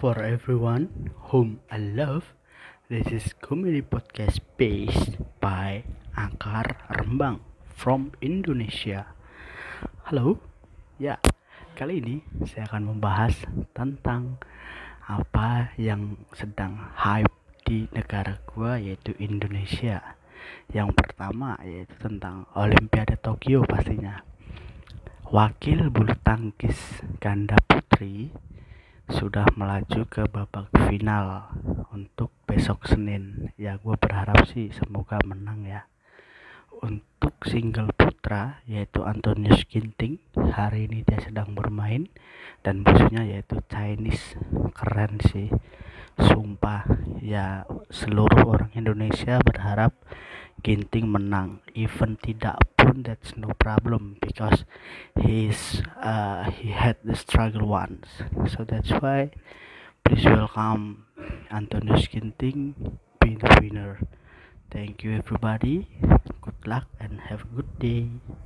for everyone whom I love. This is comedy podcast based by Angkar Rembang from Indonesia. Halo, ya kali ini saya akan membahas tentang apa yang sedang hype di negara gua yaitu Indonesia. Yang pertama yaitu tentang Olimpiade Tokyo pastinya. Wakil bulu tangkis ganda putri sudah melaju ke babak final untuk besok Senin. Ya, gue berharap sih semoga menang ya. Untuk single putra yaitu Antonius Ginting, hari ini dia sedang bermain dan musuhnya yaitu Chinese. Keren sih. Sumpah ya seluruh orang Indonesia berharap Ginting menang. Even tidak pun that's no problem because he's uh, he had the struggle once. So that's why please welcome Antonius Ginting being the winner. Thank you everybody. Good luck and have a good day